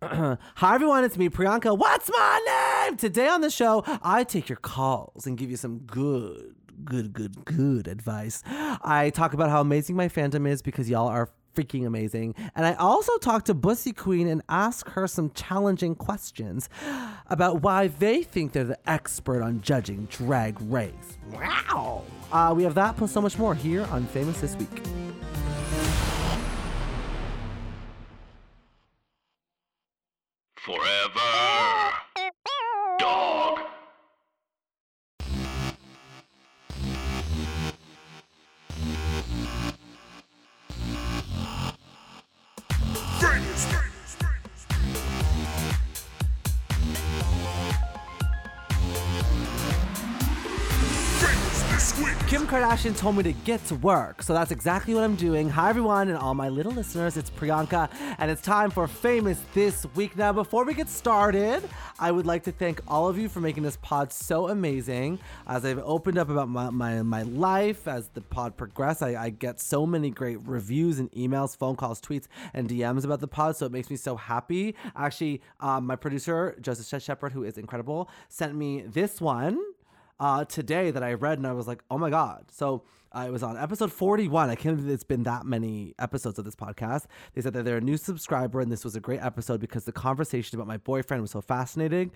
Hi everyone, it's me, Priyanka. What's my name? Today on the show, I take your calls and give you some good, good, good, good advice. I talk about how amazing my fandom is because y'all are freaking amazing. And I also talk to Bussy Queen and ask her some challenging questions about why they think they're the expert on judging drag race. Wow. Uh, we have that plus so much more here on Famous This Week. Told me to get to work, so that's exactly what I'm doing. Hi, everyone, and all my little listeners. It's Priyanka, and it's time for Famous This Week. Now, before we get started, I would like to thank all of you for making this pod so amazing. As I've opened up about my, my, my life, as the pod progressed, I, I get so many great reviews and emails, phone calls, tweets, and DMs about the pod, so it makes me so happy. Actually, um, my producer, Joseph Shepard, who is incredible, sent me this one uh, today that I read and I was like, oh my God. So uh, it was on episode 41. I can't believe it's been that many episodes of this podcast. They said that they're a new subscriber and this was a great episode because the conversation about my boyfriend was so fascinating.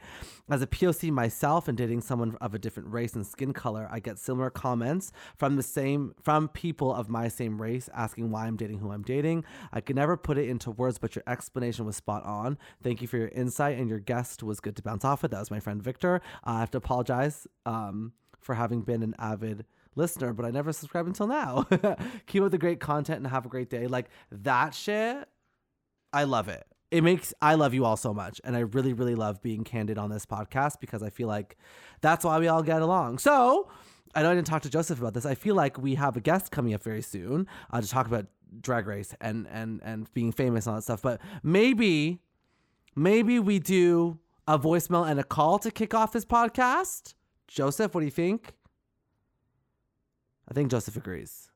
As a POC myself and dating someone of a different race and skin color, I get similar comments from the same from people of my same race asking why I'm dating who I'm dating. I could never put it into words, but your explanation was spot on. Thank you for your insight and your guest was good to bounce off with. That was my friend Victor. Uh, I have to apologize um, for having been an avid listener, but I never subscribed until now. Keep up the great content and have a great day. Like that shit, I love it. It makes I love you all so much, and I really, really love being candid on this podcast because I feel like that's why we all get along. So. I know I didn't talk to Joseph about this. I feel like we have a guest coming up very soon uh, to talk about drag race and and and being famous and all that stuff. But maybe, maybe we do a voicemail and a call to kick off this podcast. Joseph, what do you think? I think Joseph agrees.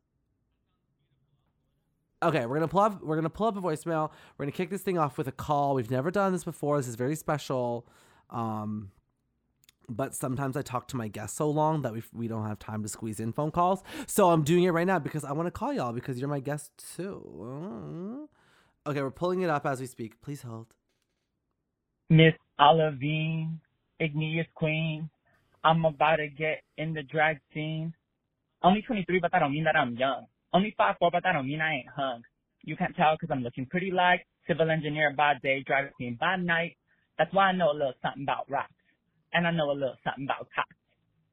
Okay, we're gonna pull up. We're gonna pull up a voicemail. We're gonna kick this thing off with a call. We've never done this before. This is very special. Um, but sometimes I talk to my guests so long that we we don't have time to squeeze in phone calls. So I'm doing it right now because I want to call y'all because you're my guest too. Okay, we're pulling it up as we speak. Please hold. Miss Olivine, Igneous Queen. I'm about to get in the drag scene. Only 23, but that don't mean that I'm young. Only 5'4, but that don't mean I ain't hung. You can't tell because I'm looking pretty like civil engineer by day, drag queen by night. That's why I know a little something about rocks. And I know a little something about cops.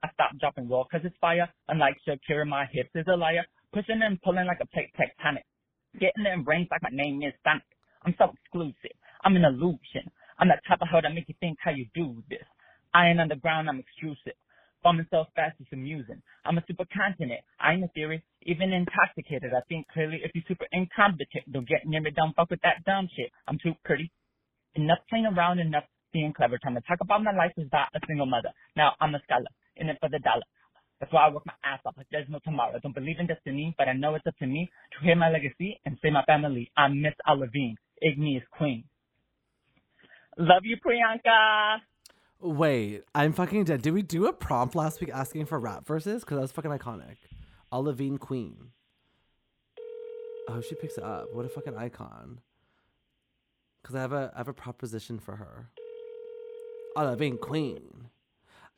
I stopped dropping roll because it's fire. Unlike Shakira, my hips is a liar. Pushing and pulling like a plate tectonic. Getting them brains like my name is Sonic. I'm so exclusive. I'm an illusion. I'm that type of hoe that make you think how you do this. I ain't underground, I'm extrusive. Bombing so fast it's amusing. I'm a supercontinent. I ain't a theory. Even intoxicated, I think clearly. If you're super incompetent, don't get near me. Don't fuck with that dumb shit. I'm too pretty. Enough playing around, enough being clever. Time to talk about my life is a single mother. Now I'm a scholar, in it for the dollar. That's why I work my ass off like there's no tomorrow. Don't believe in destiny, but I know it's up to me to hear my legacy and save my family. I'm Miss Olivine, Igneous Queen. Love you, Priyanka. Wait, I'm fucking dead. Did we do a prompt last week asking for rap verses? Because that was fucking iconic. Olivine Queen. Oh, she picks it up. What a fucking icon. Because I have a I have a proposition for her. Olivine Queen.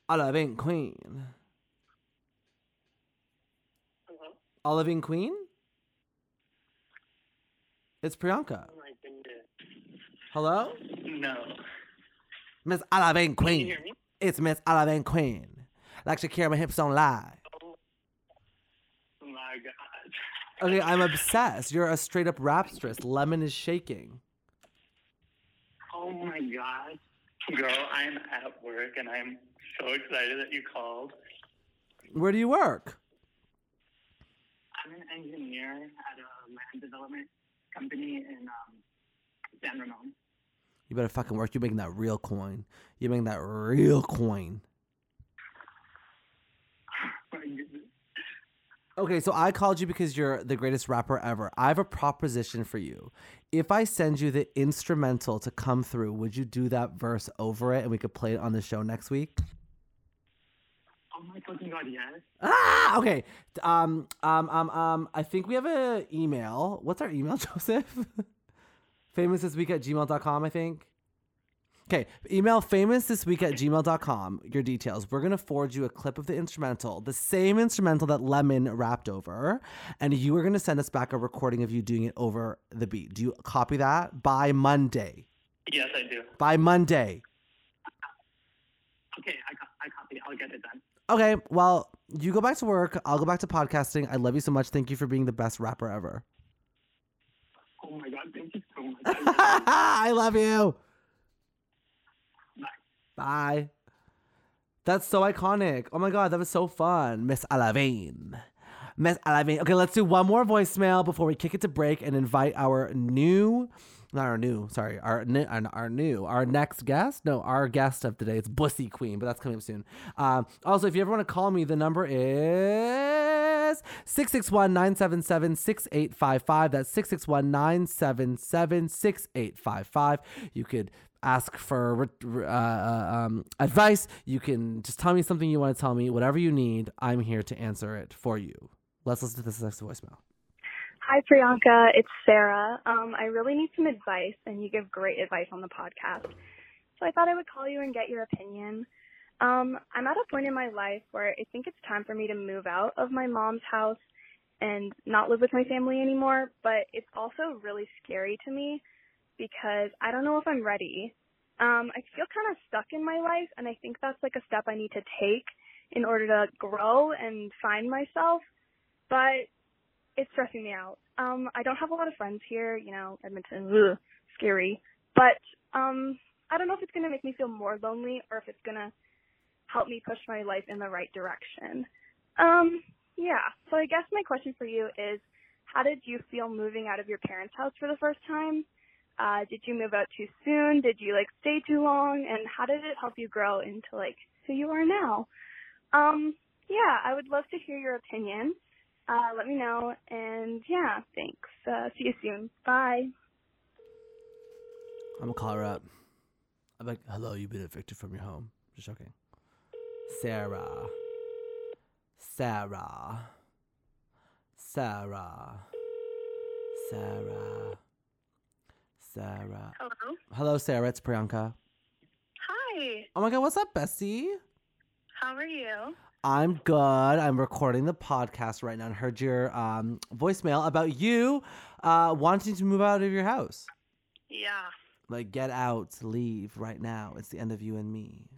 Olivine Queen. Mm-hmm. Hello? Olivine Queen? It's Priyanka. Oh. Hello? No. Miss you Queen. hear me? It's Miss Olivine Queen. Like Shakira, my hips don't lie. Oh my god. Okay, I'm obsessed. You're a straight up rapstress. Lemon is shaking. Oh my god. Girl, I'm at work and I'm so excited that you called. Where do you work? I'm an engineer at a land development company in um, San Ramon. You better fucking work. You're making that real coin. You're making that real coin. Okay, so I called you because you're the greatest rapper ever. I have a proposition for you. If I send you the instrumental to come through, would you do that verse over it and we could play it on the show next week? Oh my fucking god, yes. Ah, okay. Um, um, um, um, I think we have an email. What's our email, Joseph? Famous this week at gmail.com, I think. Okay, email famous this week at gmail.com your details. We're gonna forward you a clip of the instrumental, the same instrumental that Lemon rapped over, and you are gonna send us back a recording of you doing it over the beat. Do you copy that by Monday? Yes, I do. By Monday. Okay, I, co- I copy. I'll get it done. Okay, well, you go back to work. I'll go back to podcasting. I love you so much. Thank you for being the best rapper ever. Oh my god, thank you. I love you. Bye. That's so iconic. Oh my god, that was so fun. Miss Alavine. Miss Alavine. Okay, let's do one more voicemail before we kick it to break and invite our new not our new, sorry, our, our new, our next guest. No, our guest of today. It's Bussy Queen, but that's coming up soon. Um, also, if you ever want to call me, the number is 661-977-6855. That's 661-977-6855. You could ask for uh, uh, um, advice. You can just tell me something you want to tell me. Whatever you need, I'm here to answer it for you. Let's listen to this next voicemail. Hi, Priyanka. It's Sarah. Um, I really need some advice, and you give great advice on the podcast. So I thought I would call you and get your opinion. Um, I'm at a point in my life where I think it's time for me to move out of my mom's house and not live with my family anymore, but it's also really scary to me because I don't know if I'm ready. Um, I feel kind of stuck in my life, and I think that's like a step I need to take in order to grow and find myself. But it's stressing me out. Um, I don't have a lot of friends here, you know, Edmonton, ugh, scary. But um, I don't know if it's gonna make me feel more lonely or if it's gonna help me push my life in the right direction. Um, yeah. So I guess my question for you is, how did you feel moving out of your parents' house for the first time? Uh, did you move out too soon? Did you like stay too long? And how did it help you grow into like who you are now? Um, yeah, I would love to hear your opinion. Uh, let me know. And yeah, thanks. Uh, see you soon. Bye. I'm gonna call her up. I'm like, hello, you've been evicted from your home. Just joking. Sarah. Sarah. Sarah. Sarah. Sarah. Hello. Hello, Sarah. It's Priyanka. Hi. Oh my god, what's up, Bessie? How are you? I'm good. I'm recording the podcast right now and heard your um, voicemail about you uh, wanting to move out of your house. Yeah. Like, get out, leave right now. It's the end of you and me.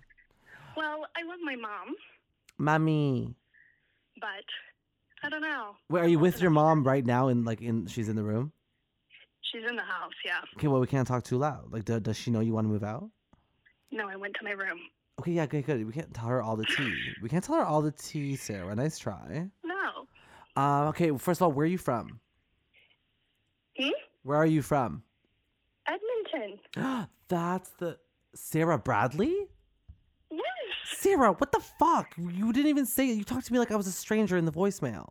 Well, I love my mom, Mommy. but I don't know. Wait, are you with your mom right now? And like, in she's in the room. She's in the house. Yeah. Okay, well, we can't talk too loud. Like, do, does she know you want to move out? No, I went to my room. Okay, yeah, good, good. We can't tell her all the tea. We can't tell her all the tea, Sarah. Nice try. No. Um, okay, first of all, where are you from? Hmm? Where are you from? Edmonton. That's the Sarah Bradley. Sarah, what the fuck? You didn't even say it. You talked to me like I was a stranger in the voicemail.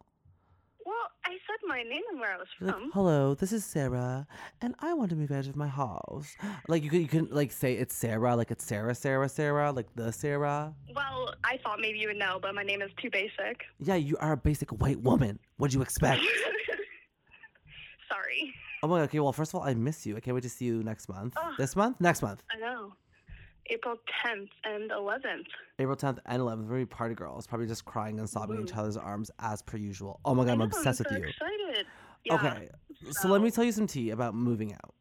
Well, I said my name and where I was You're like, from. hello, this is Sarah, and I want to move out of my house. Like you could, you can like say it's Sarah, like it's Sarah, Sarah, Sarah, like the Sarah. Well, I thought maybe you would know, but my name is too basic. Yeah, you are a basic white woman. What'd you expect? Sorry. oh my god. Okay, well, first of all, I miss you. I can't wait to see you next month. Ugh. This month? Next month. I know. April 10th and 11th. April 10th and 11th. We're party girls, probably just crying and sobbing in each other's arms as per usual. Oh my god, I'm know, obsessed I'm with you. excited. Yeah. Okay, so let me tell you some tea about moving out.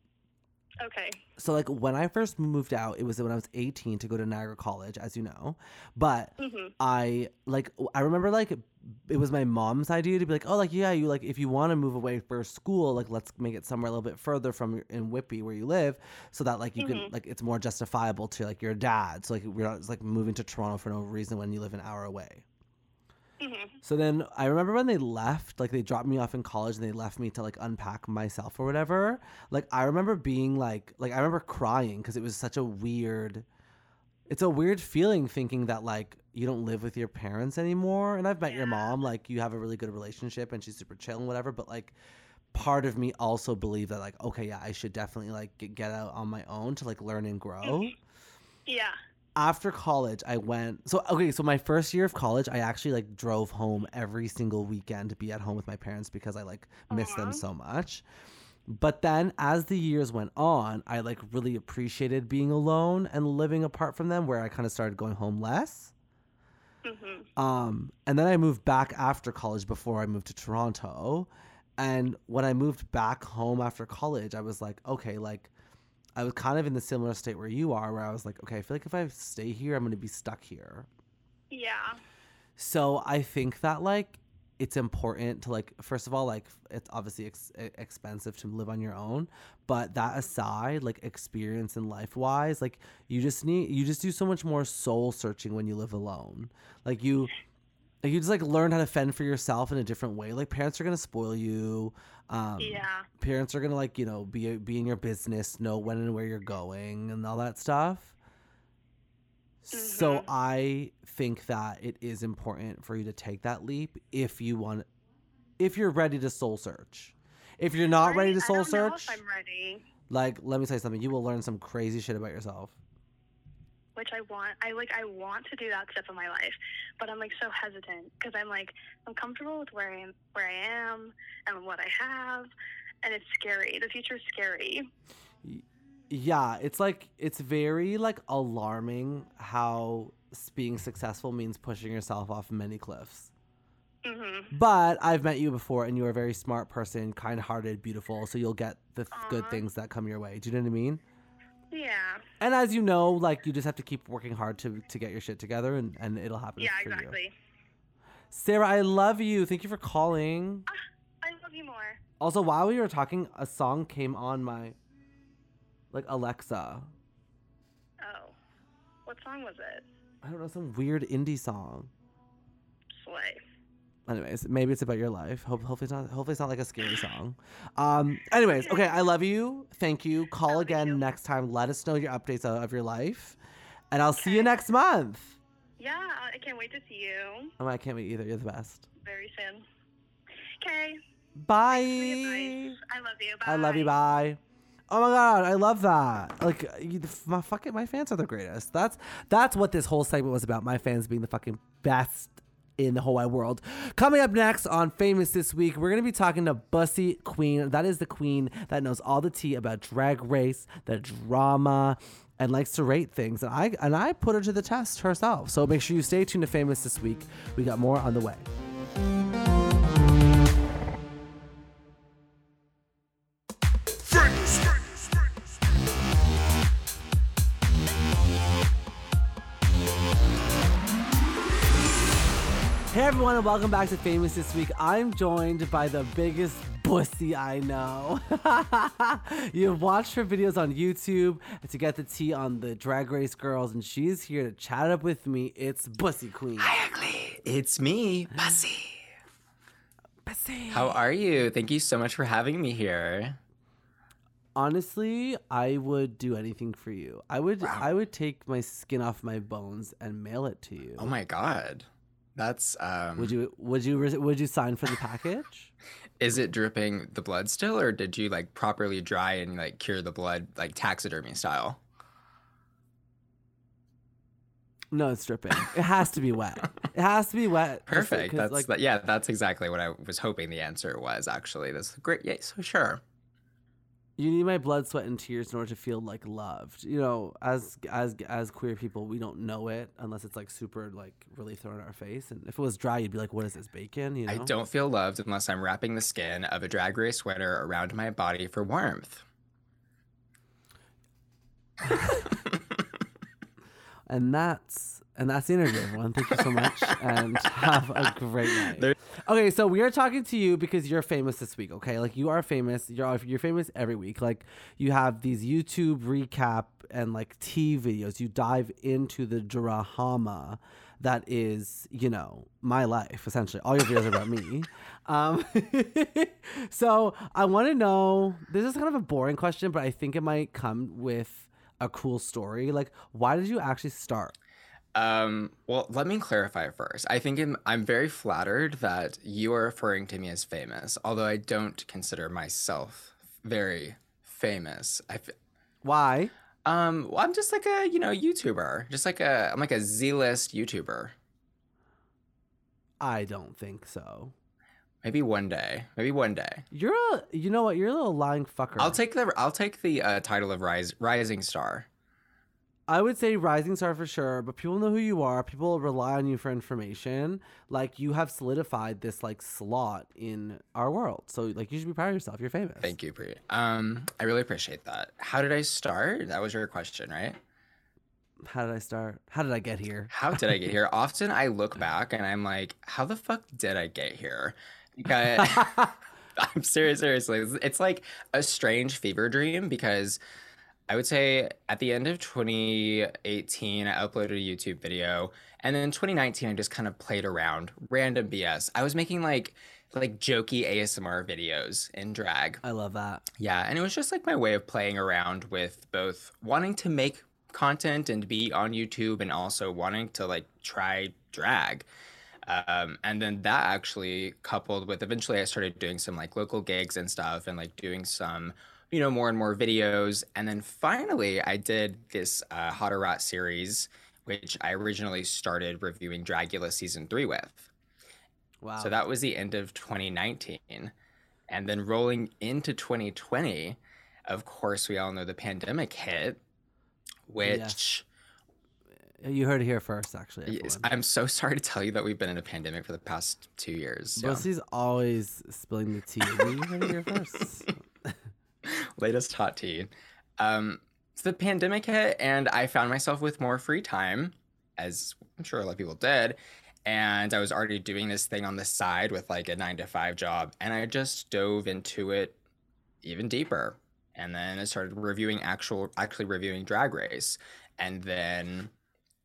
Okay. So like when I first moved out, it was when I was 18 to go to Niagara College, as you know. But Mhm. I like I remember like it was my mom's idea to be like, oh, like yeah, you like if you want to move away for school, like let's make it somewhere a little bit further from in Whitby where you live, so that like you can Mhm. like it's more justifiable to like your dad. So like we're not just, like moving to Toronto for no reason when you live an hour away. Mhm. So then I remember when they left, like they dropped me off in college and they left me to like unpack myself or whatever. Like I remember being like, like I remember crying because it was such a weird, it's a weird feeling thinking that like you don't live with your parents anymore. And I've met your mom, like you have a really good relationship and she's super chill and whatever. But like part of me also believe that like okay, yeah, I should definitely like get, get out on my own to like learn and grow. Yeah. After college, I went. So okay, so my first year of college, I actually like drove home every single weekend to be at home with my parents because I like miss them so much. But then as the years went on, I like really appreciated being alone and living apart from them where I kind of started going home less. Mhm. Um, and then I moved back after college before I moved to Toronto. And when I moved back home after college, I was like, okay, like I was kind of in the similar state where you are, where I was like, okay, I feel like if I stay here, I'm going to be stuck here. Yeah. So I think that like it's important to like first of all like it's obviously ex- expensive to live on your own, but that aside, like experience and life wise, like you just need you just do so much more soul searching when you live alone. Like you like you just like learn how to fend for yourself in a different way. Like parents are gonna spoil you. Um, Yeah. parents are gonna like you know be be in your business, know when and where you're going, and all that stuff. So Mhm. I think that it is important for you to take that leap if you want, if you're ready to soul search. If you're not ready to Right? Soul search, if I'm ready. like let me tell you something, you will learn some crazy shit about yourself. Which I want. I like. I want to do that step in my life, but I'm like so hesitant because I'm like I'm comfortable with where I am, where I am, and what I have, and it's scary. The future is scary. Yeah, it's like it's very like alarming how being successful means pushing yourself off many cliffs. hmm But I've met you before, and you're a very smart person, kind-hearted, beautiful. So you'll get the th- good things that come your way. Do you know what I mean? Yeah. And as you know, like you just have to keep working hard to to get your shit together, and and it'll happen. Yeah. for you. Exactly. Sarah, I love you. Thank you for calling. Ah, I love you more. Also, while we were talking, a song came on my like Alexa. Oh, what song was it? I don't know, some weird indie song. Slay. Anyways, maybe it's about your life. Hope, hopefully it's not. Hopefully it's not like a scary song. Um. Anyways, okay. I love you. Thank you. Call love again you. next time. Let us know your updates of, of your life, and I'll see you next month. Yeah. I can't wait to see you Oh, I can't wait either. You're the best. very soon. Okay. Bye. I love you. Bye. I love you. Bye. Oh my god, I love that. Like you, my fucking my fans are the greatest. That's that's what this whole segment was about. My fans being the fucking best in the whole wide world. Coming up next on Famous this week, we're gonna be talking to Bussy Queen. That is the queen that knows all the tea about drag race, the drama, and likes to rate things. And I and I put her to the test herself. So make sure you stay tuned to Famous this week. We got more on the way. Hey everyone, and welcome back to Famous This Week. I'm joined by the biggest pussy I know. You've watched her videos on YouTube to get the tea on the Drag Race girls, and she's here to chat up with me. It's Bussy Queen. Hi, Ugly. It's me, Bussy. Bussy. How are you? Thank you so much for having me here. Honestly, I would do anything for you. I would, Wow. I would take my skin off my bones and mail it to you. Oh my god. That's um Would you, would you, would you sign for the package? is it dripping the blood still or did you like properly dry and like cure the blood like taxidermy style? No, it's dripping. It has to be wet. It has to be wet. Perfect. That's like yeah, that's exactly what I was hoping the answer was actually. That's great. Yeah, so sure. You need my blood, sweat, and tears in order to feel like loved. You know, as as as queer people, we don't know it unless it's like super like really thrown in our face. And if it was dry, you'd be like, "What is this bacon?" You know. I don't feel loved unless I'm wrapping the skin of a drag race sweater around my body for warmth. And that's and that's the interview, everyone. Thank you so much, and have a great night. There- Okay, so we are talking to you because you're famous this week. Okay, like you are famous. You're you're famous every week. Like you have these YouTube recap and like tea videos. You dive into the drama that is, you know, my life essentially. All your videos are about me. Um, so I want to know. This is kind of a boring question, but I think it might come with a cool story. Like, why did you actually start? Um, well, let me clarify first. I think I'm, I'm very flattered that you are referring to me as famous, although I don't consider myself very famous. I, f- Why? um, well, I'm just like a you know YouTuber, just like a I'm like a Z-list YouTuber. I don't think so. Maybe one day, maybe one day. You're a, you know what? You're a little lying fucker. I'll take the I'll take the uh, title of rise, rising star. I would say rising star for sure, but people know who you are. People rely on you for information. Like you have solidified this like slot in our world. So like you should be proud of yourself. You're famous. Thank you, Pri. Um, I really appreciate that. How did I start? That was your question, right? How did I start? How did I get here? How did I get here? Often I look back and I'm like, how the fuck did I get here? Because I'm serious, seriously. It's like a strange fever dream because I would say at the end of 2018, I uploaded a YouTube video. And then in 2019, I just kind of played around, random BS. I was making like like jokey ASMR videos in drag. I love that. Yeah, and it was just like my way of playing around with both wanting to make content and be on YouTube and also wanting to like try drag. Um, and then that actually coupled with eventually I started doing some like local gigs and stuff and like doing some, you know, more and more videos. And then finally I did this uh, Hot or Rot series, which I originally started reviewing Dragula season three with. Wow. So that was the end of 2019. And then rolling into 2020, of course, we all know the pandemic hit, which you heard it here first, actually. yes. I'm so sorry to tell you that we've been in a pandemic for the past two years. Yeah. Bossy's always spilling the tea. you heard it here first. Latest hot tea. Um, so the pandemic hit, and I found myself with more free time, as I'm sure a lot of people did. And I was already doing this thing on the side with like a nine to five job, and I just dove into it even deeper. And then I started reviewing actual, actually reviewing Drag Race, and then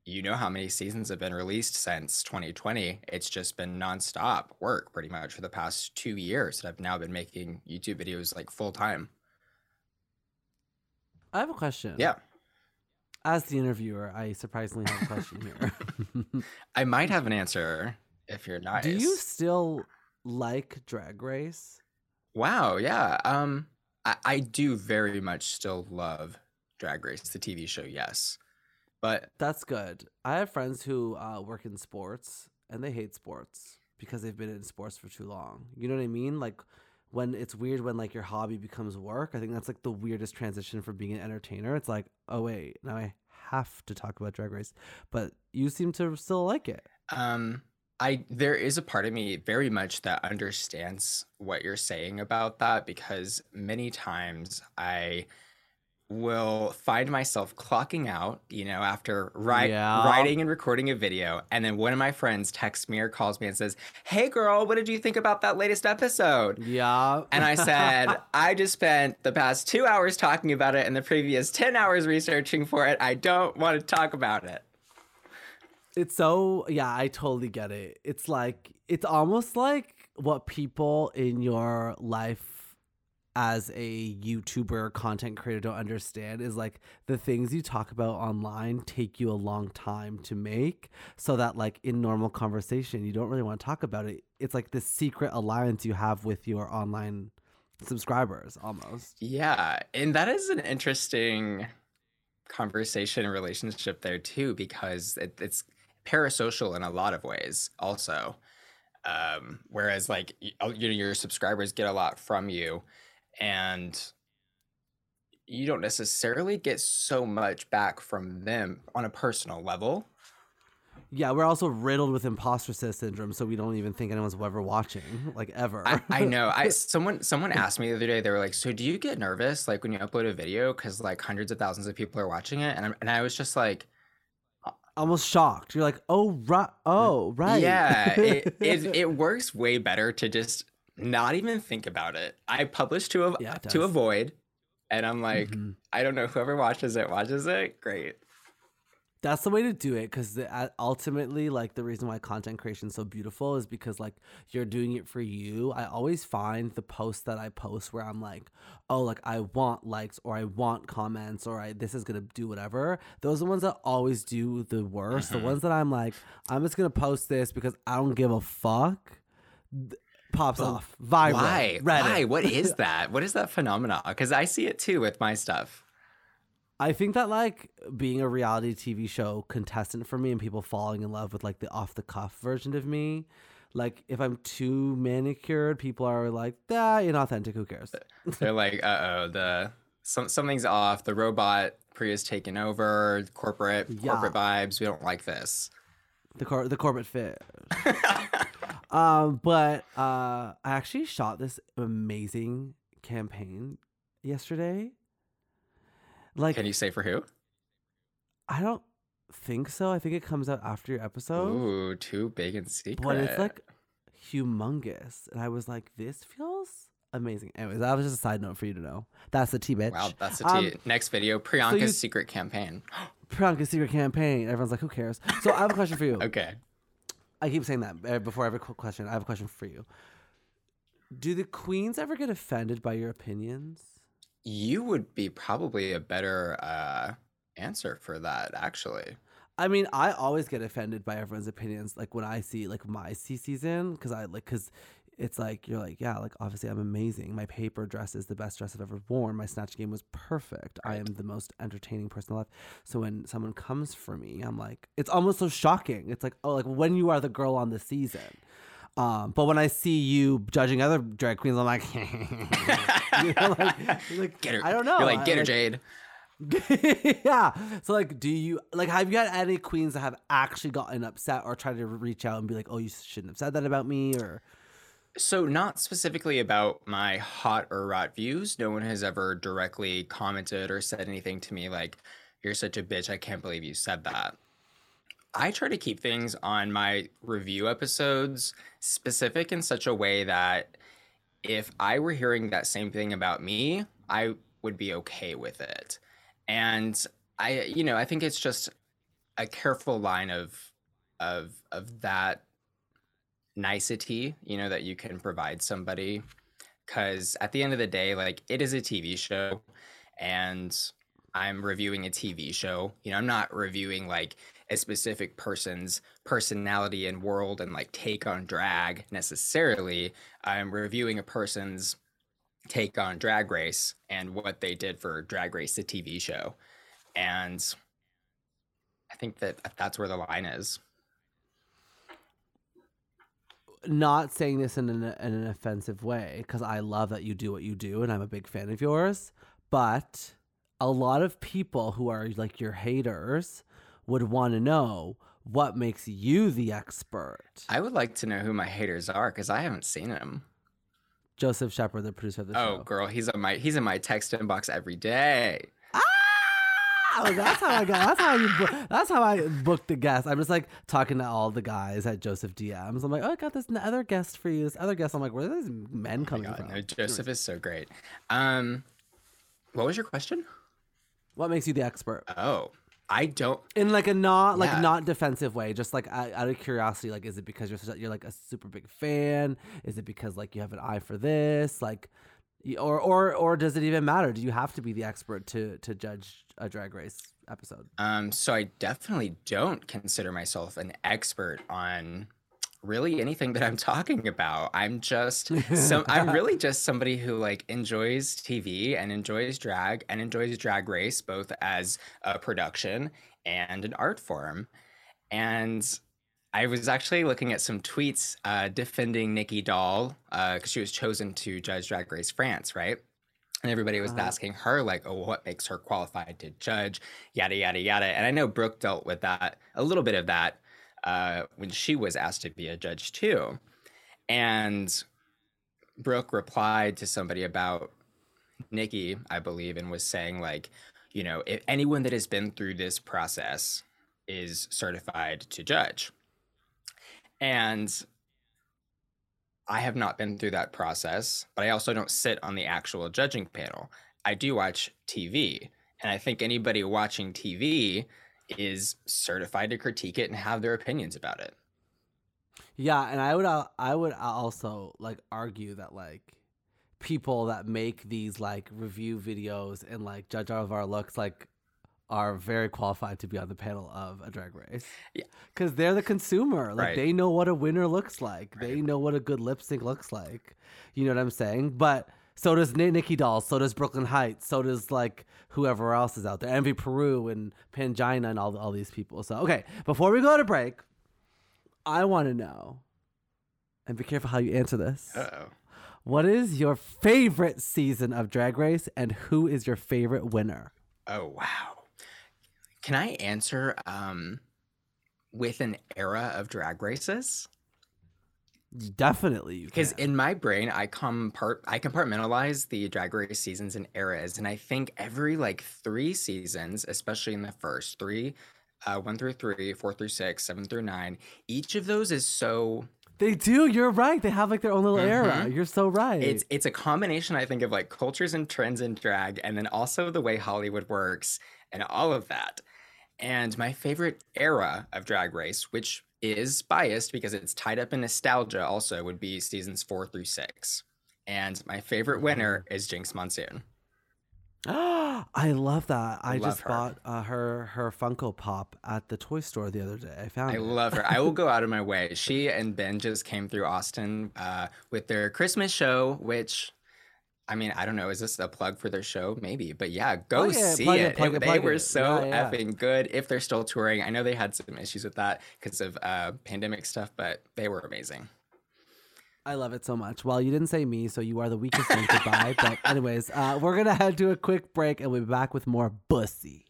you know how many seasons have been released since 2020. It's just been nonstop work pretty much for the past two years that I've now been making YouTube videos like full time. I have a question. Yeah. As the interviewer, I surprisingly have a question here. I might have an answer if you're nice. Do you still like Drag Race? Wow, yeah. Um I, I do very much still love Drag Race, the TV show, yes. But That's good. I have friends who uh, work in sports and they hate sports because they've been in sports for too long. You know what I mean? Like when it's weird when like your hobby becomes work. I think that's like the weirdest transition from being an entertainer. It's like, oh wait, now I have to talk about Drag Race. But you seem to still like it. um I there is a part of me very much that understands what you're saying about that because many times I will find myself clocking out, you know, after write, Yeah. writing and recording a video, and then one of my friends texts me or calls me and says, "Hey, girl, what did you think about that latest episode?" Yeah. And I said, I just spent the past two hours talking about it and the previous 10 hours researching for it. I don't want to talk about it. It's so yeah, I totally get it. It's like it's almost like what people in your life as a YouTuber content creator don't understand is like the things you talk about online take you a long time to make so that like in normal conversation you don't really want to talk about it. It's like this secret alliance you have with your online subscribers almost. Yeah. And that is an interesting conversation and relationship there, too, because it, it's parasocial in a lot of ways, also. Um, whereas, like, uh, you know, your subscribers get a lot from you, and you don't necessarily get so much back from them on a personal level. Yeah, we're also riddled with imposter syndrome, so we don't even think anyone's ever watching, like ever. I, I know. I someone someone asked me the other day. They were like, "So do you get nervous like when you upload a video because like hundreds of thousands of people are watching it?" And I'm, and I was just like, uh, almost shocked. You're like, oh right, oh right. "Yeah, it, it it works way better to just not even think about it." I publish to av- Yeah, to avoid, and I'm like, Mhm. I don't know whoever watches it watches it. Great. That's the way to do it because ultimately, like, the reason why content creation is so beautiful is because, like, you're doing it for you. I always find the posts that I post where I'm like, oh, like, I want likes or I want comments or I this is going to do whatever. Those are the ones that always do the worst. The ones that I'm like, I'm just going to post this because I don't give a fuck. Pops But off. Viral. Why? Reddit. Why? What is that? What is that phenomenon? Because I see it too with my stuff. I think that like being a reality TV show contestant for me and people falling in love with like the off the cuff version of me, like if I'm too manicured, people are like, "That "Ah, inauthentic. Who cares?" They're like, uh oh, the some something's off. The robot Priya's taken over. Corporate Yeah. corporate vibes. We don't like this. The cor- the Corbett fit. um, but uh, I actually shot this amazing campaign yesterday. Like, Can you say for who? I don't think so. I think it comes out after your episode. Ooh, too big and secret. but it's like humongous and i was like this feels amazing anyways that was just a side note for you to know that's the tea bitch wow, that's the Um, tea. Next video, Priyanka's you- secret campaign. Priyanka's secret campaign everyone's like who cares so i have a question for you Okay. I keep saying that uh, before every qu- question i have a question for you do the queens ever get offended by your opinions You would be probably a better uh, answer for that, actually. I mean, I always get offended by everyone's opinions. Like when I see like my C season, because I like because it's like you're like yeah, like obviously I'm amazing. My paper dress is the best dress I've ever worn. My snatch game was perfect. I am the most entertaining person alive. So when someone comes for me, I'm like, it's almost so shocking. It's like oh, like when you are the girl on the season. Um, but when I see you judging other drag queens, I'm like, you know, like, like Get her. I don't know. You're like, get her, Jade. yeah. So like, do you like have you had any queens that have actually gotten upset or tried to reach out and be like, "Oh, you shouldn't have said that about me," or So, not specifically about my hot or rot views. No one has ever directly commented or said anything to me like, you're such a bitch. I can't believe you said that. I try to keep things on my review episodes specific in such a way that if I were hearing that same thing about me, I would be okay with it. And I, you know, I think it's just a careful line of of of that nicety, you know, that you can provide somebody. Because at the end of the day, like it is a TV show and I'm reviewing a TV show. You know, I'm not reviewing like a specific person's personality and world and like take on drag necessarily. I'm reviewing a person's take on Drag Race and what they did for Drag Race, the TV show. And I think that that's where the line is. Not saying this in an, in an offensive way because I love that you do what you do and I'm a big fan of yours. But a lot of people who are like your haters would want to know what makes you the expert. I would like to know who my haters are because I haven't seen them. Joseph Shepard, the producer of the Oh, show. Oh, girl, he's in my he's in my text inbox every day. Oh, that's how I got. That's how you. book- That's how I booked the guest. I'm just like talking to all the guys at Joseph DMs. I'm like, oh, I got this other guest for you. This other guest. I'm like, where are these men coming God, from? no, Joseph is so great. Um, what was your question? What makes you the expert? Oh, I don't. In like a not like Yeah. not defensive way, just like out, out of curiosity. Like, is it because you're such, you're like a super big fan? Is it because like you have an eye for this? Like, or or or does it even matter? Do you have to be the expert to to judge a drag race episode? Um, so I definitely don't consider myself an expert on really anything that I'm talking about. I'm just some I'm really just somebody who like enjoys TV and enjoys drag and enjoys drag race both as a production and an art form. And I was actually looking at some tweets uh, defending Nicky Doll because she was chosen to judge Drag Race France, right? And everybody was asking her, like, oh, what makes her qualified to judge? Yada, yada, yada. And I know Brooke dealt with that, a little bit of that, uh, when she was asked to be a judge, too. And Brooke replied to somebody about Nicky, I believe, and was saying, like, you know, if anyone that has been through this process is certified to judge. And I have not been through that process, but I also don't sit on the actual judging panel. I do watch TV. And I think anybody watching TV is certified to critique it and have their opinions about it. Yeah, and I would I would also like argue that like people that make these like review videos and like judge all of our looks like are very qualified to be on the panel of a drag race. Yeah. Cuz they're the consumer. Like Right. they know what a winner looks like. They know what a good lip sync looks like. You know what I'm saying? But so does Nicky Doll, so does Brooke Lynn Hytes, so does like whoever else is out there, Envy Peru and Pangina and all all these people. So okay, before we go to break, I want to know, and be careful how you answer this. Uh-oh. What is your favorite season of Drag Race, and who is your favorite winner? Oh wow. Can I answer um with an era of drag races? Definitely, Because in my brain, I compart I compartmentalize the drag race seasons and eras, and I think every like three seasons, especially in the first three, uh, one through three, four through six, seven through nine, each of those is so they do. You're right. They have like their own little era. Mhm. You're so right. it's it's a combination, I think, of like cultures and trends in drag, and then also the way Hollywood works and all of that. And my favorite era of Drag Race, which is biased because it's tied up in nostalgia, also would be seasons four through six. And my favorite winner is Jinkx Monsoon. I love that. I Love just her. bought uh, her her Funko Pop at the toy store the other day. I found I it. love her. I will go out of my way. She and Ben just came through Austin uh, with their Christmas show, which. I mean, I don't know. Is this a plug for their show? Maybe, but yeah, go Plug it, see it, it. It- They were it. so Yeah, yeah. effing good. If they're still touring, I know they had some issues with that because of uh, pandemic stuff, but they were amazing. I love it so much. Well, you didn't say me, so you are the weakest link to buy. But anyways, uh, we're gonna head to a quick break, and we'll be back with more bussy.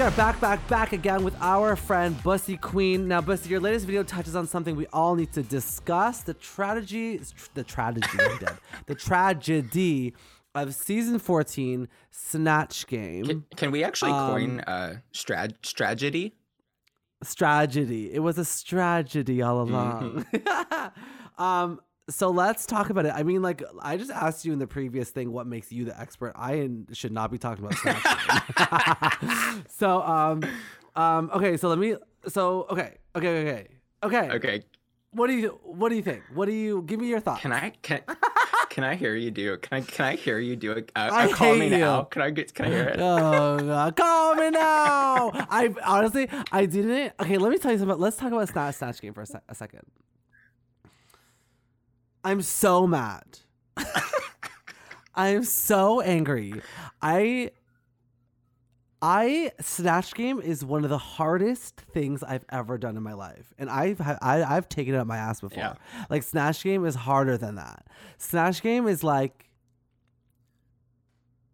We are back, back, back again with our friend Bussy Queen. Now, Bussy, your latest video touches on something we all need to discuss: the tragedy, the tragedy, dead. the tragedy of season 14, Snatch Game. Can, can we actually coin Um, uh, strag- strategy? strategy. It was a strategy all along. um, so let's talk about it. I mean, like I just asked you in the previous thing, what makes you the expert? I should not be talking about snatching. so, um, um, okay. So let me. So okay, okay, okay, okay. Okay, What do you What do you think? What do you give me your thoughts? can I can can I hear you do? Can I can I hear you do a, a, I a call me hate now? you. Can I get can I hear it? Oh God, call me now! I honestly, I didn't. Okay, let me tell you something. Let's talk about Snatch Snatch Game for a, sec- a second. I'm so mad. I am so angry. I I Snatch Game is one of the hardest things I've ever done in my life, and I've ha- I, I've taken it up my ass before. Yeah. Like Snatch Game is harder than that. Snatch Game is like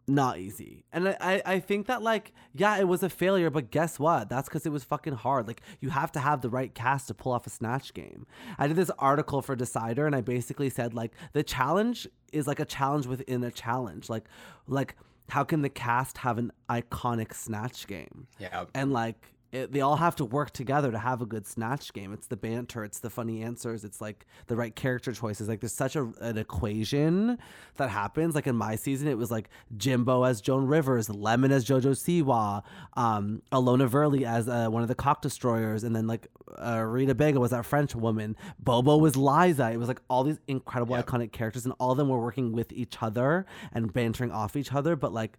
not easy. And I, I, I think that like, yeah, it was a failure, but guess what? That's because it was fucking hard. Like you have to have the right cast to pull off a snatch game. I did this article for Decider and I basically said like the challenge is like a challenge within a challenge. Like like how can the cast have an iconic snatch game? Yeah. and like it, they all have to work together to have a good snatch game. It's the banter it's the funny answers it's like the right character choices. Like there's such a, an equation that happens. Like in my season it was like jimbo as joan rivers lemon as jojo siwa um ilona verley as uh, one of the cock destroyers and then like uh, rita baga was that french woman. Bobo was liza. It was like all these incredible Yep. iconic characters and all of them were working with each other and bantering off each other but like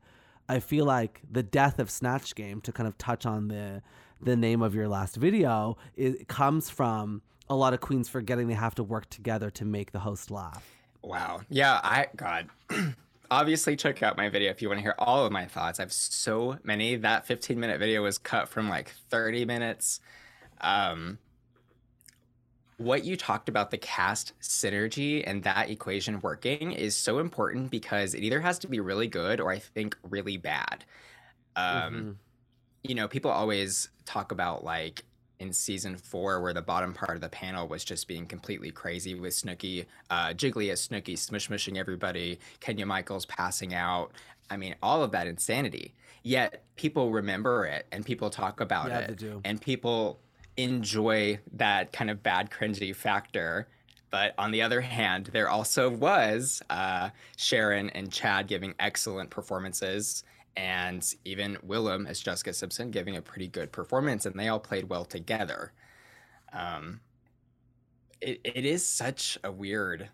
I feel like the death of Snatch Game, to kind of touch on the the name of your last video, it comes from a lot of queens forgetting they have to work together to make the host laugh. Wow. Yeah, I God. Obviously check out my video if you want to hear all of my thoughts. I have so many. That 15 minute video was cut from like 30 minutes. Um what you talked about the cast synergy and that equation working is so important because it either has to be really good or I think really bad. Um Mhm. you know, people always talk about like in season four, where the bottom part of the panel was just being completely crazy with Snooki, uh, Jiggly as Snooki smush mushing everybody, Kenya Michaels passing out. I mean, all of that insanity. Yet people remember it and people talk about Yeah, it, and people enjoy that kind of bad cringy factor. But on the other hand, there also was uh, Sharon and Chad giving excellent performances, and even Willam as Jessica Simpson giving a pretty good performance, and they all played well together. Um, it, it is such a weird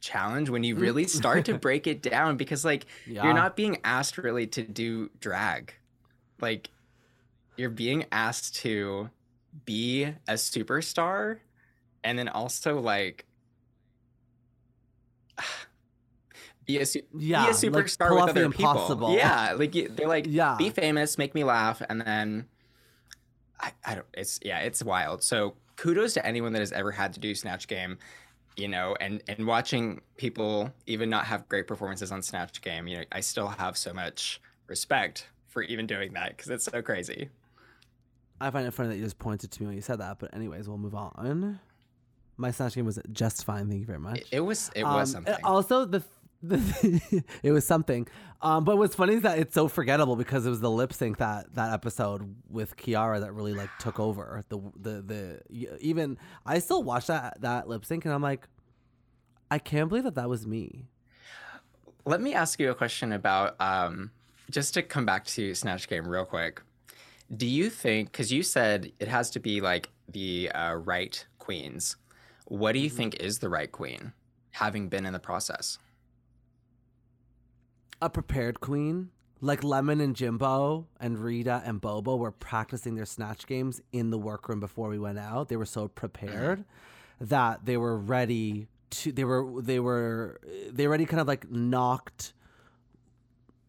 challenge when you really start to break it down because, like, Yeah. you're not being asked really to do drag. Like, you're being asked to be a superstar and then also, like, be a, su- Yeah, be a superstar pull with other people. impossible. Yeah, like they're like, Yeah. be famous, make me laugh, and then I, I don't. It's yeah, it's wild. So kudos to anyone that has ever had to do Snatch Game, you know, and and watching people even not have great performances on Snatch Game. You know, I still have so much respect for even doing that because it's so crazy. I find it funny that you just pointed to me when you said that. But anyways, we'll move on. My snatch game was just fine. Thank you very much. It, it was it Um, was something. Also, the, the it was something. Um, but what's funny is that it's so forgettable because it was the lip sync that that episode with Kiara that really like took over. The the the even I still watch that that lip sync and I'm like, I can't believe that that was me. Let me ask you a question about um, just to come back to Snatch Game real quick. Do you think, because you said it has to be like the uh, right queens, what do you Mm-hmm. think is the right queen, having been in the process? a prepared queen. Like Lemon and Jimbo and Rita and Bobo were practicing their snatch games in the workroom before we went out. They were so prepared that they were ready to they were they were they already kind of like knocked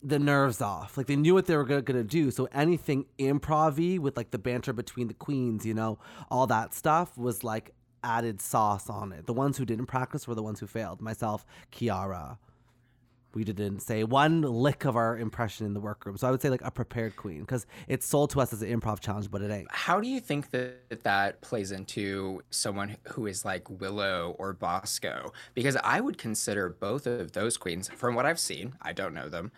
the nerves off. Like they knew what they were going to do. So anything improv with like the banter between the queens, you know, all that stuff was like added sauce on it. The ones who didn't practice were the ones who failed. Myself, Kiara. We didn't say one lick of our impression in the workroom. So I would say like a prepared queen because it's sold to us as an improv challenge, but it ain't. How do you think that that plays into someone who is like Willow or Bosco? Because I would consider both of those queens, from what I've seen, I don't know them.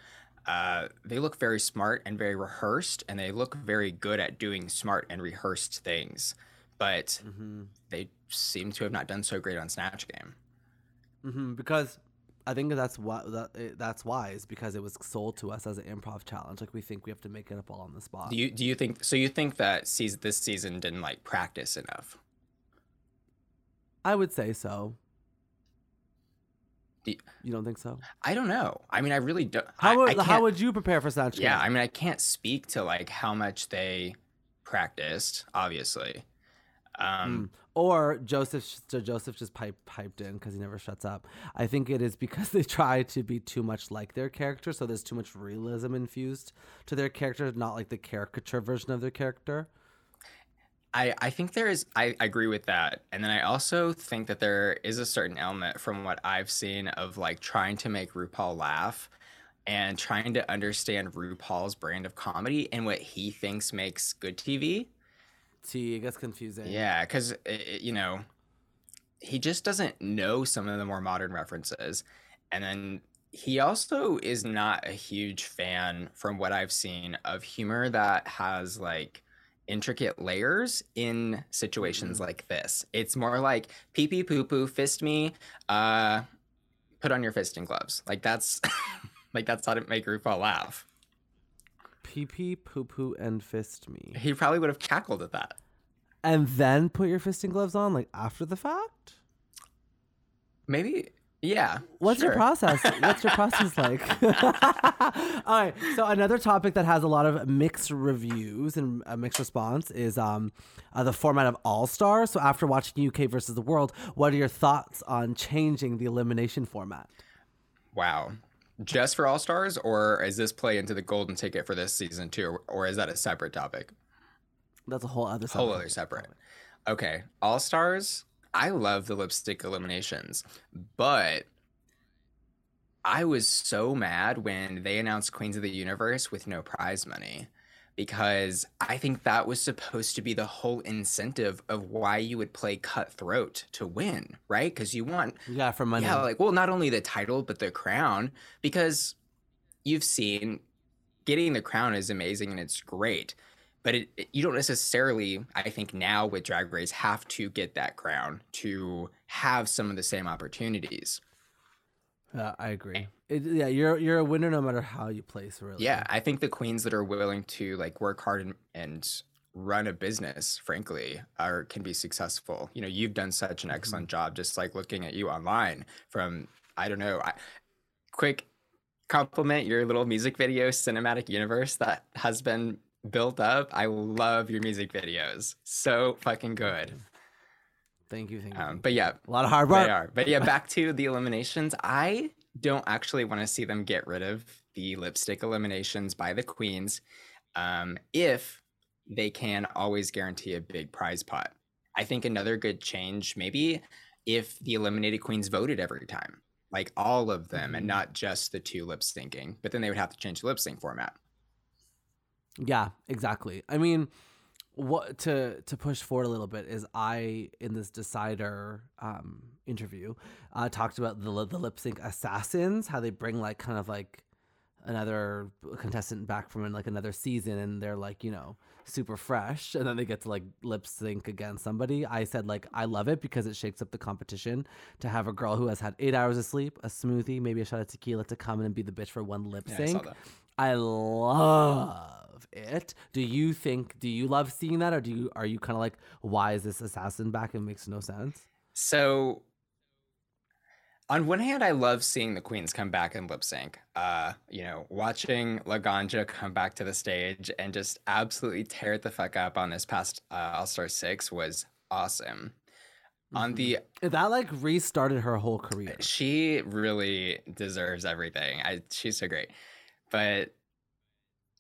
Uh, they look very smart and very rehearsed, and they look very good at doing smart and rehearsed things. But they seem to have not done so great on Snatch Game. hmm because I think that's what that, that's why is because it was sold to us as an improv challenge. Like we think we have to make it up all on the spot. Do you do you think so? You think that season this season didn't like practice enough? I would say so. You- don't think so? I don't know. I mean, I really don't. How would how would you prepare for snatch? Yeah. I mean, I can't speak to like how much they practiced, obviously. Um, Mm. Or Joseph, so Joseph just pipe, piped in because he never shuts up. I think it is because they try to be too much like their character, so there's too much realism infused to their character, not like the caricature version of their character. I, I think there is I, I agree with that. And then I also think that there is a certain element from what I've seen of like trying to make RuPaul laugh and trying to understand RuPaul's brand of comedy and what he thinks makes good TV. See, it gets confusing. Yeah, because you know, he just doesn't know some of the more modern references, and then he also is not a huge fan, from what I've seen, of humor that has like intricate layers in situations like this. It's more like pee pee poo poo, fist me, uh, put on your fisting gloves. Like that's like that's how to make RuPaul laugh. Pee pee, poo poo, and fist me. He probably would have cackled at that. And then put your fisting gloves on, like after the fact? Maybe, yeah. What's your process? What's your process like? All right. So another topic that has a lot of mixed reviews and a mixed response is um, uh, the format of All Stars. So after watching UK versus the World, what are your thoughts on changing the elimination format? Wow. Just for All Stars, or is this play into the golden ticket for this season too, or, is that a separate topic? That's a whole other Whole subject. other separate. Okay, All Stars. I love the lipstick eliminations, but I was so mad when they announced Queens of the Universe with no prize money because I think that was supposed to be the whole incentive of why you would play cutthroat to win, right? Because you want it for money. yeah, like well, not only the title but the crown, because you've seen getting the crown is amazing and it's great, but it, it- you don't necessarily, I think, now with Drag Race have to get that crown to have some of the same opportunities. Yeah, I agree. Eh. It, yeah, you're you're a winner no matter how you place, really. Yeah, I think the queens that are willing to like work hard and, and run a business, frankly, are can be successful. You know, you've done such an excellent mm-hmm. job. Just like looking at you online from, I don't know, I, quick compliment your little music video cinematic universe that has been built up. I love your music videos. So fucking good. Thank you, thank you. Um, but yeah, a lot of hard work. they are. But yeah, back to the eliminations. I don't actually want to see them get rid of the lipstick eliminations by the queens um, if they can always guarantee a big prize pot. I think another good change, maybe if the eliminated queens voted every time, like all of them, and Mhm. not just the two lip syncing. But then they would have to change the lip sync format. Yeah, exactly. I mean, what to to push forward a little bit is I in this decider um interview uh talked about the the lip sync assassins, how they bring like kind of like another contestant back from like another season and they're like, you know, super fresh and then they get to like lip sync against somebody. I said like I love it because it shakes up the competition to have a girl who has had 8 hours of sleep, a smoothie, maybe a shot of tequila to come in and be the bitch for one lip Yeah, sync. that. I love it. Do you think? Do you love seeing that, or do you? Are you kind of like, why is this assassin back? It makes no sense. So, on one hand, I love seeing the queens come back and lip sync. Uh, you know, watching Laganja come back to the stage and just absolutely tear it the fuck up on this past uh, All Star Six was awesome. On the That like restarted her whole career. she really deserves everything. I she's so great. But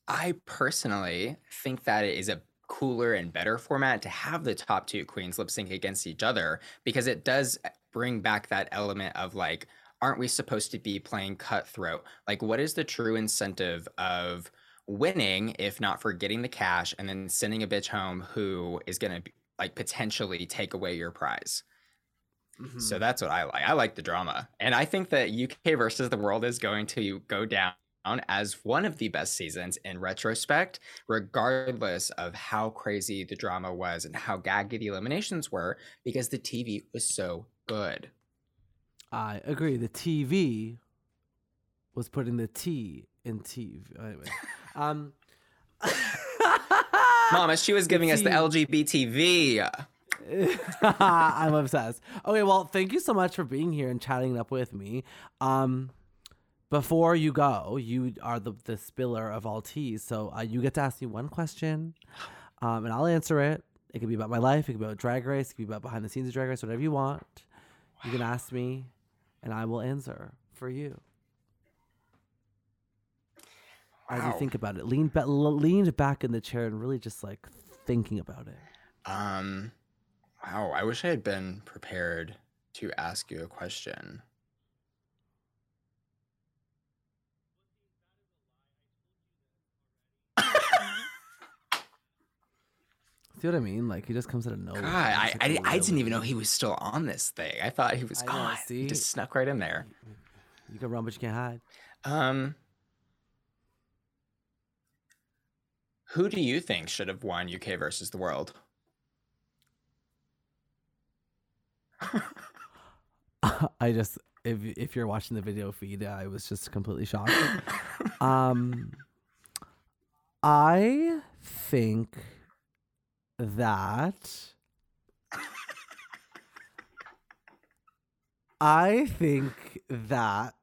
I personally think that it is a cooler and better format to have the top two queens lip sync against each other because it does bring back that element of like aren't we supposed to be playing cutthroat? Like what is the true incentive of winning if not for getting the cash and then sending a bitch home who is going to like potentially take away your prize? Mhm. So that's what I like. I like the drama. And I think that UK versus the world is going to go down as one of the best seasons in retrospect, regardless of how crazy the drama was and how gaggy the eliminations were, because the TV was so good. I agree. The TV was putting the T in TV. Anyway, um, Mama, she was giving us the LGBTV. I'm obsessed. Okay, well, thank you so much for being here and chatting up with me. Um, before you go, you are the the spiller of all teas, so uh, you get to ask me one question, um, and I'll answer it. It could be about my life. It could be about Drag Race. It could be about behind the scenes of Drag Race. Whatever you want, you can ask me, and I will answer for you. As you think about it, lean ba- leaned back in the chair and really just like thinking about it. Um, wow, I wish I had been prepared to ask you a question. See what I mean? Like he just comes out of nowhere. God, I, I, I didn't even know he was still on this thing. I thought he was I know, gone. He just snuck right in there. You can run, but you can't hide. Um, who do you think should have won UK versus the world? I just if if you're watching the video feed, I was just completely shocked. um, I think that I think that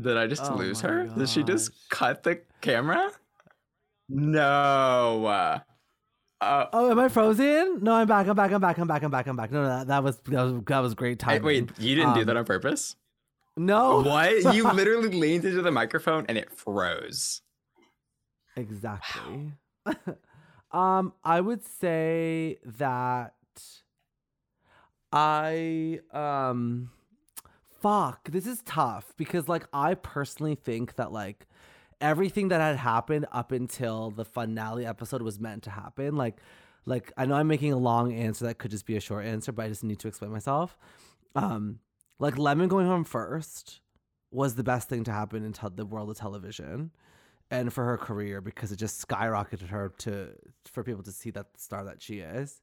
Did I just Oh lose my her? Did she just cut the camera? No. Uh, oh, am I frozen? No, I'm back. I'm back. I'm back. I'm back. I'm back. I'm back. No, no, that, that was that was that was great timing. wait, you didn't do Um, that on purpose? No, What? You literally leaned into the microphone and it froze. Exactly. um, I would say that I um fuck, this is tough because like I personally think that like everything that had happened up until the finale episode was meant to happen. Like, like I know I'm making a long answer that could just be a short answer, but I just need to explain myself. Um, like Lemon going home first was the best thing to happen in tel- the world of television and for her career because it just skyrocketed her to for people to see that star that she is.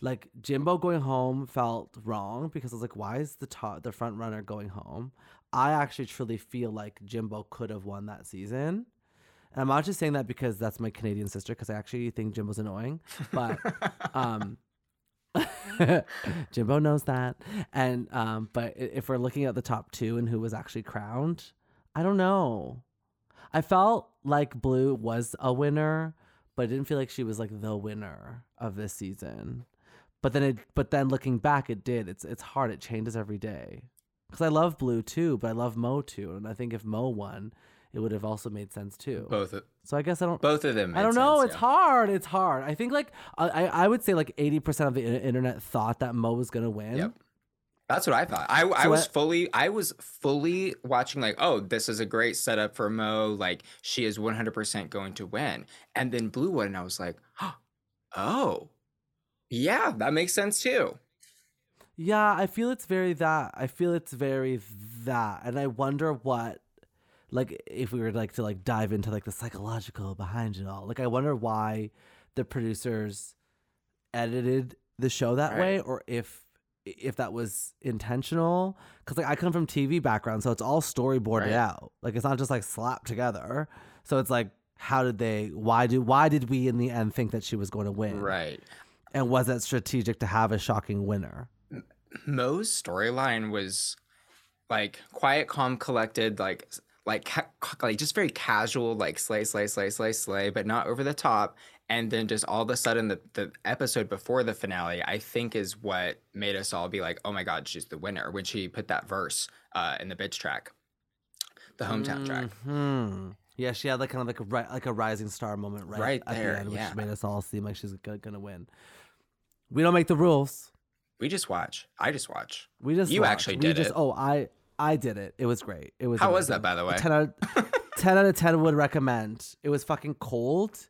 Like Jimbo going home felt wrong because I was like, why is the top the front runner going home? I actually truly feel like Jimbo could have won that season. And I'm not just saying that because that's my Canadian sister, because I actually think Jimbo's annoying. But um Jimbo knows that. And um, but if we're looking at the top two and who was actually crowned, I don't know. I felt like Blu was a winner, but I didn't feel like she was like the winner of this season. But then it but then looking back it did. It's it's hard. It changes every day. Cuz I love Blu too, but I love Mo too. And I think if Mo won, it would have also made sense too. Both of- So I guess I don't both of them. I don't know. sense, it's yeah. hard. It's hard. I think like I I I would say like eighty percent of the internet thought that Mo was gonna win. Yep. That's what I thought. I, I was I- fully I was fully watching like, oh, this is a great setup for Mo. Like she is 100% going to win. And then Blu won and I was like, oh. Yeah, that makes sense too. Yeah, I feel it's very that. I feel it's very that, and I wonder what, like, if we were like to like dive into like the psychological behind it all. Like, I wonder why the producers edited the show that Right. way, or if if that was intentional. Because like I come from TV background, so it's all storyboarded Right. out. Like it's not just like slapped together. So it's like, how did they? Why do? Why did we in the end think that she was going to win? Right. And was it strategic to have a shocking winner? Mo's storyline was like quiet, calm, collected, like like ca- like just very casual, like slay, slay, slay, slay, slay, but not over the top. And then just all of a sudden, the the episode before the finale, I think, is what made us all be like, "Oh my god, she's the winner!" When she put that verse uh, in the bitch track, the hometown track. Hmm. Yeah, she had like kind of like a ri- like a rising star moment right, Right at there, the end, which yeah. made us all seem like she's gonna, gonna win. We don't make the rules. We just watch. I just watch. We just You watch. actually we did just, it. Oh, I I did it. It was great. It was. How was that, by the way? A ten out of, ten out of ten would recommend. It was fucking cold.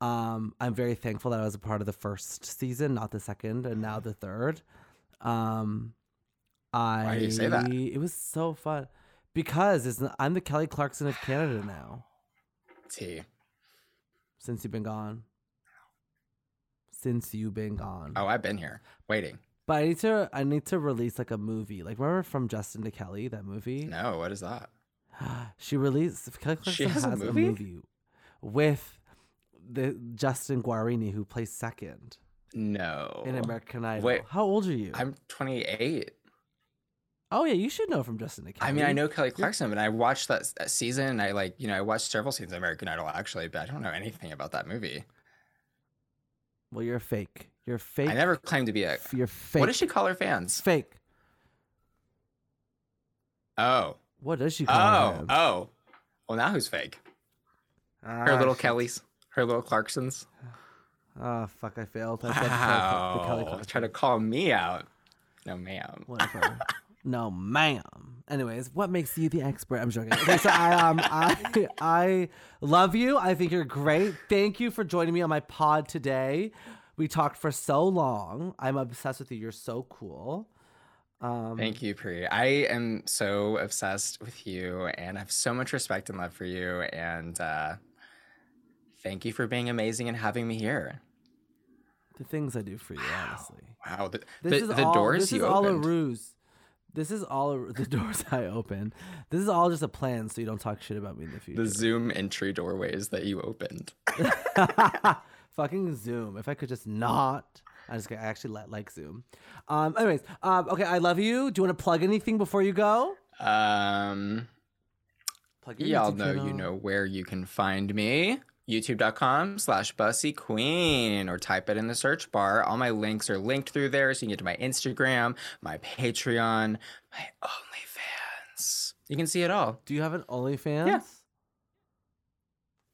Um, I'm very thankful that I was a part of the first season, not the second, and now the third. Um, I. do you say that? It was so fun because it's, I'm the Kelly Clarkson of Canada now. T. since you've been gone. Since you've been gone. Oh, I've been here waiting. But I need to I need to release like a movie. Like remember from Justin to Kelly, that movie? No, what is that? She released Kelly She Clarkson has has, a a, movie? movie? with the Justin Guarini who plays second No. in American Idol. Wait. How old are you? I'm 28. oh yeah, you should know from Justin to Kelly. I mean, I know Kelly Clarkson, but I watched that, that season. I like, you know, I watched several seasons of American Idol actually, but I don't know anything about that movie. Well, you're fake. You're fake. I never claimed to be a. You're fake. What does she call her fans? Fake. Oh, What does she call oh, him? oh. Well, now who's fake? Her Ah, little shit. Kellys, her little Clarksons. Oh fuck! I failed. I said the Kelly- the Wow, try to call me out. No, ma'am. Whatever. no, ma'am. Anyways, what makes you the expert? I'm joking. Okay, so I um I I love you. I think you're great. Thank you for joining me on my pod today. We talked for so long. I'm obsessed with you. You're so cool. Um, Thank you, Pri. I am so obsessed with you and I have so much respect and love for you. And uh, thank you for being amazing and having me here. The things I do for you, honestly. Wow. The, This the, is the all, doors This you is all a ruse. This is all the doors I open. This is all just a plan so you don't talk shit about me in the future. the Zoom entry doorways that you opened. Fucking Zoom. If I could just not. I just I actually li- like Zoom. Um. Anyways. Um. Okay. I love you. Do you want to plug anything before you go? Um, Plug your y'all know you know where you can find me. YouTube.com slash Bussy Queen or type it in the search bar. All my links are linked through there so you can get to my Instagram, my Patreon, my OnlyFans. You can see it all. Do you have an OnlyFans?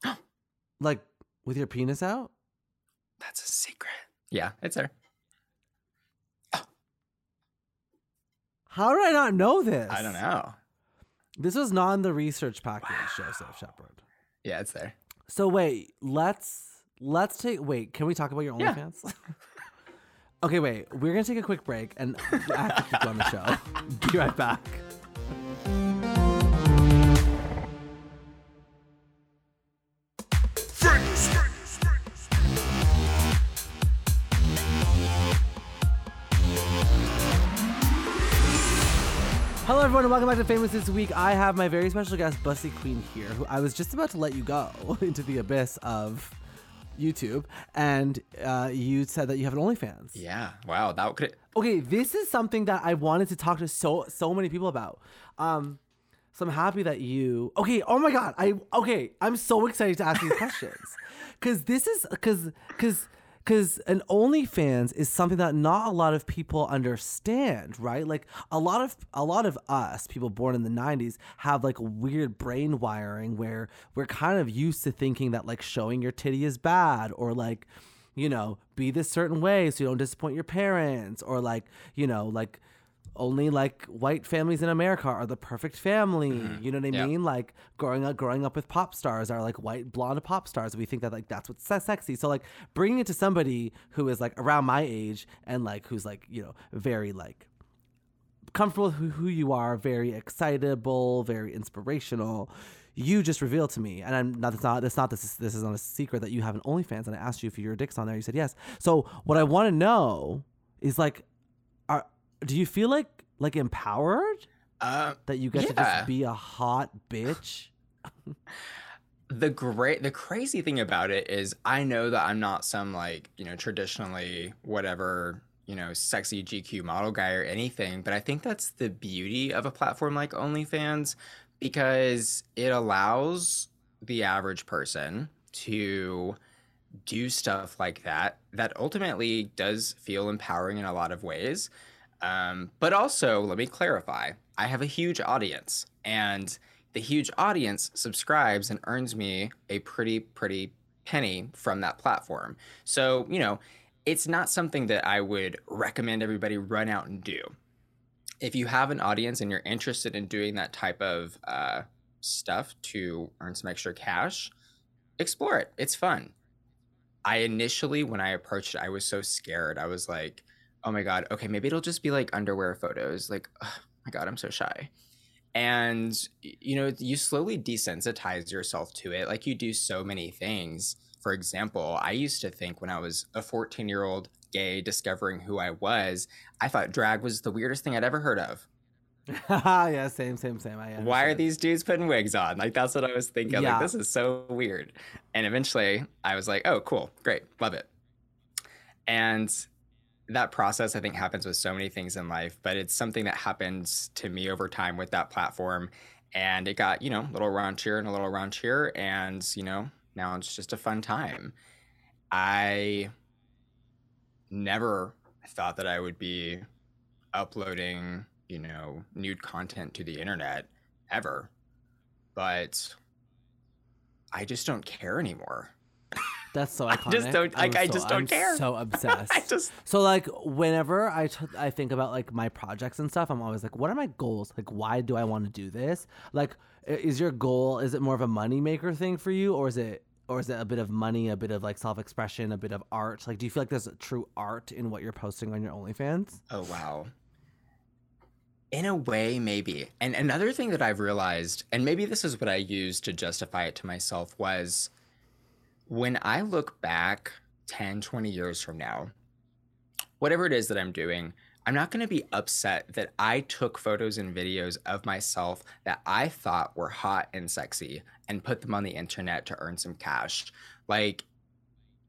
Yeah. like with your penis out? That's a secret. Yeah, it's there. How did I not know this? I don't know. This was not in the research package, Joseph Shepard. Yeah, it's there. So wait, let's let's take wait, can we talk about your Yeah. OnlyFans? okay, wait. We're gonna take a quick break and I have to keep on the show. Be right back. Everyone, and welcome back to Famous This Week. I have my very special guest, Bussy Queen, here, who I was just about to let you go into the abyss of YouTube, and uh, you said that you have an OnlyFans. Yeah. Wow. That could. Okay, this is something that I wanted to talk to so so many people about. Um, so I'm happy that you. Okay. Oh my God. I okay. I'm so excited to ask these questions because this is because because because an OnlyFans is something that not a lot of people understand, right? Like a lot of a lot of us, people born in the '90s, have like weird brain wiring where we're kind of used to thinking that like showing your titty is bad or like you know, be this certain way so you don't disappoint your parents, or like, you know, like only like white families in America are the perfect family. Mm-hmm. You know what I Yeah. mean? Like growing up, growing up with pop stars are like white blonde pop stars. We think that like that's what's sexy. So like bringing it to somebody who is like around my age and like who's like you know very like comfortable with who, you are, very excitable, very inspirational. You just revealed to me, and I'm not. That's not. That's not. This is. This is not a secret that you have an OnlyFans, and I asked you if your dick's on there. You said yes. So what I want to know is like, do you feel like like empowered Uh, that you get to just be a hot bitch? the great the crazy thing about it is I know that I'm not some like, you know, traditionally whatever, you know, sexy GQ model guy or anything, but I think that's the beauty of a platform like OnlyFans because it allows the average person to do stuff like that that ultimately does feel empowering in a lot of ways. Um, but also, let me clarify I have a huge audience, and the huge audience subscribes and earns me a pretty, pretty penny from that platform. So, you know, it's not something that I would recommend everybody run out and do. If you have an audience and you're interested in doing that type of uh, stuff to earn some extra cash, explore it. It's fun. I initially, when I approached it, I was so scared. I was like, oh my God, okay, maybe it'll just be like underwear photos. Like, oh my God, I'm so shy. And, you know, you slowly desensitize yourself to it. Like, you do so many things. For example, I used to think when I was a 14 year old gay discovering who I was, I thought drag was the weirdest thing I'd ever heard of. yeah, same, same, same. I Why are these dudes putting wigs on? Like that's what I was thinking. Yeah. Like this is so weird. And eventually I was like, oh, cool, great, love it. And that process I think happens with so many things in life, but it's something that happens to me over time with that platform. And it got, you know, a little raunchier and a little raunchier. And, you know, now it's just a fun time. I never thought that I would be uploading, you know, nude content to the internet ever. But I just don't care anymore. That's so iconic. I just don't- like, I so- just don't care. I'm care. So obsessed. I just So like whenever I t- I think about like my projects and stuff, I'm always like, what are my goals? Like, why do I want to do this? Like, is your goal? Is it more of a money maker thing for you, or is it or is it a bit of money, a bit of like self expression, a bit of art? Like, do you feel like there's a true art in what you're posting on your OnlyFans? Oh wow. In a way, maybe. And another thing that I've realized, and maybe this is what I used to justify it to myself, was when I look back 10, 20 years from now, whatever it is that I'm doing, I'm not going to be upset that I took photos and videos of myself that I thought were hot and sexy and put them on the internet to earn some cash. Like,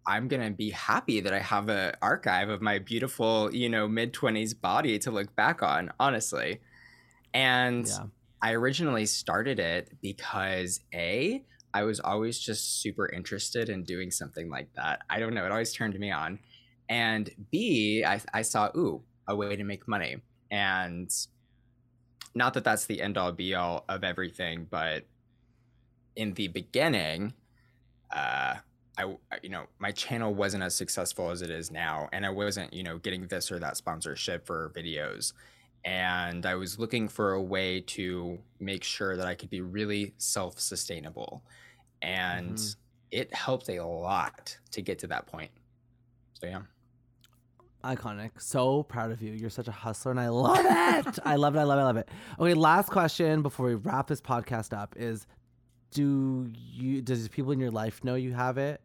I'm gonna be happy that I have a archive of my beautiful, you know, mid twenties body to look back on, honestly. And Yeah. I originally started it because A, I was always just super interested in doing something like that. I don't know, it always turned me on. And B, I, I saw, ooh, a way to make money. And not that that's the end all be all of everything, but in the beginning, uh, I, you know, my channel wasn't as successful as it is now, and I wasn't, you know, getting this or that sponsorship for videos. And I was looking for a way to make sure that I could be really self sustainable. And Mhm. it helped a lot to get to that point. So yeah. Iconic. So proud of you. You're such a hustler and I love it. I love it. I love it. I love it. Okay, last question before we wrap this podcast up is do you does people in your life know you have it?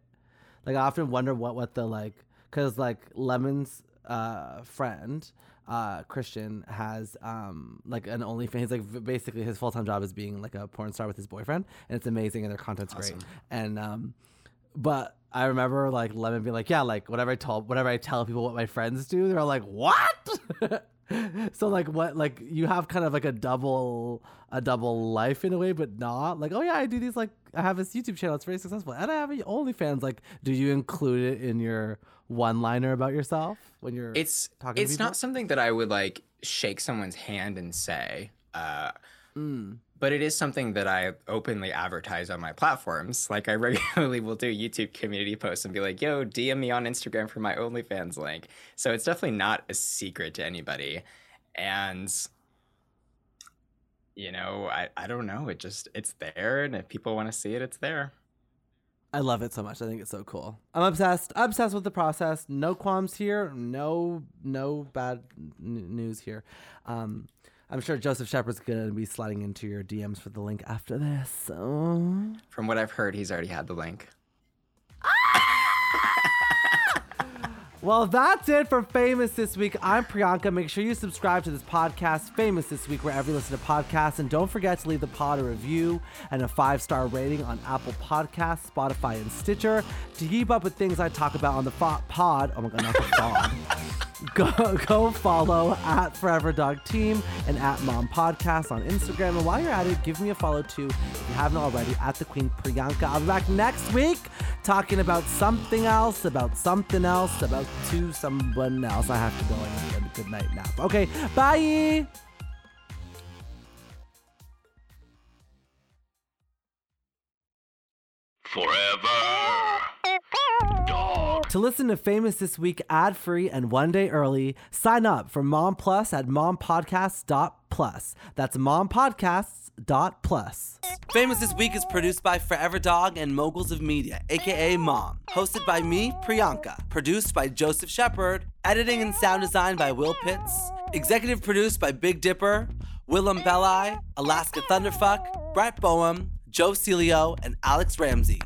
Like I often wonder what what the like cuz like Lemon's uh friend uh Christian has um like an OnlyFans He's like basically his full-time job is being like a porn star with his boyfriend and it's amazing and their content's Awesome. great. And um but I remember like Lemon being like, yeah, like whatever I told, whatever I tell people what my friends do, they're all like, what? so like what, like you have kind of like a double, a double life in a way, but not like, oh yeah, I do these like I have this YouTube channel, it's very successful, and I have an OnlyFans. Like, do you include it in your one-liner about yourself when you're? It's talking it's not something that I would like shake someone's hand and say. Uh Mm. but it is something that I openly advertise on my platforms. Like I regularly will do YouTube community posts and be like, "Yo, DM me on Instagram for my OnlyFans link." So it's definitely not a secret to anybody. And you know, I I don't know, it just it's there and if people want to see it, it's there. I love it so much. I think it's so cool. I'm obsessed. Obsessed with the process. No qualms here. No, no bad n- news here. Um, I'm sure Joseph Shepard's gonna be sliding into your DMs for the link after this. So From what I've heard, he's already had the link. Well, that's it for Famous This Week. I'm Priyanka. Make sure you subscribe to this podcast, Famous This Week, wherever you listen to podcasts. And don't forget to leave the pod a review and a five star rating on Apple Podcasts, Spotify, and Stitcher. To keep up with things I talk about on the fo- pod, oh my God, not the pod. Go, go follow at Forever Dog Team and at Mom Podcast on Instagram. And while you're at it, give me a follow too if you haven't already at the Queen Priyanka. I'll be back next week talking about something else, about something else, about to someone else. I have to go and get a good night nap. Okay, bye. Forever. To listen to Famous This Week ad free and one day early, sign up for Mom Plus at mompodcasts.plus. That's mompodcasts.plus. Famous This Week is produced by Forever Dog and Moguls of Media, aka Mom. Hosted by me, Priyanka. Produced by Joseph Shepard. Editing and sound design by Will Pitts. Executive produced by Big Dipper, Willam Belli, Alaska Thunderfuck, Brett Boehm, Joe Celio, and Alex Ramsey.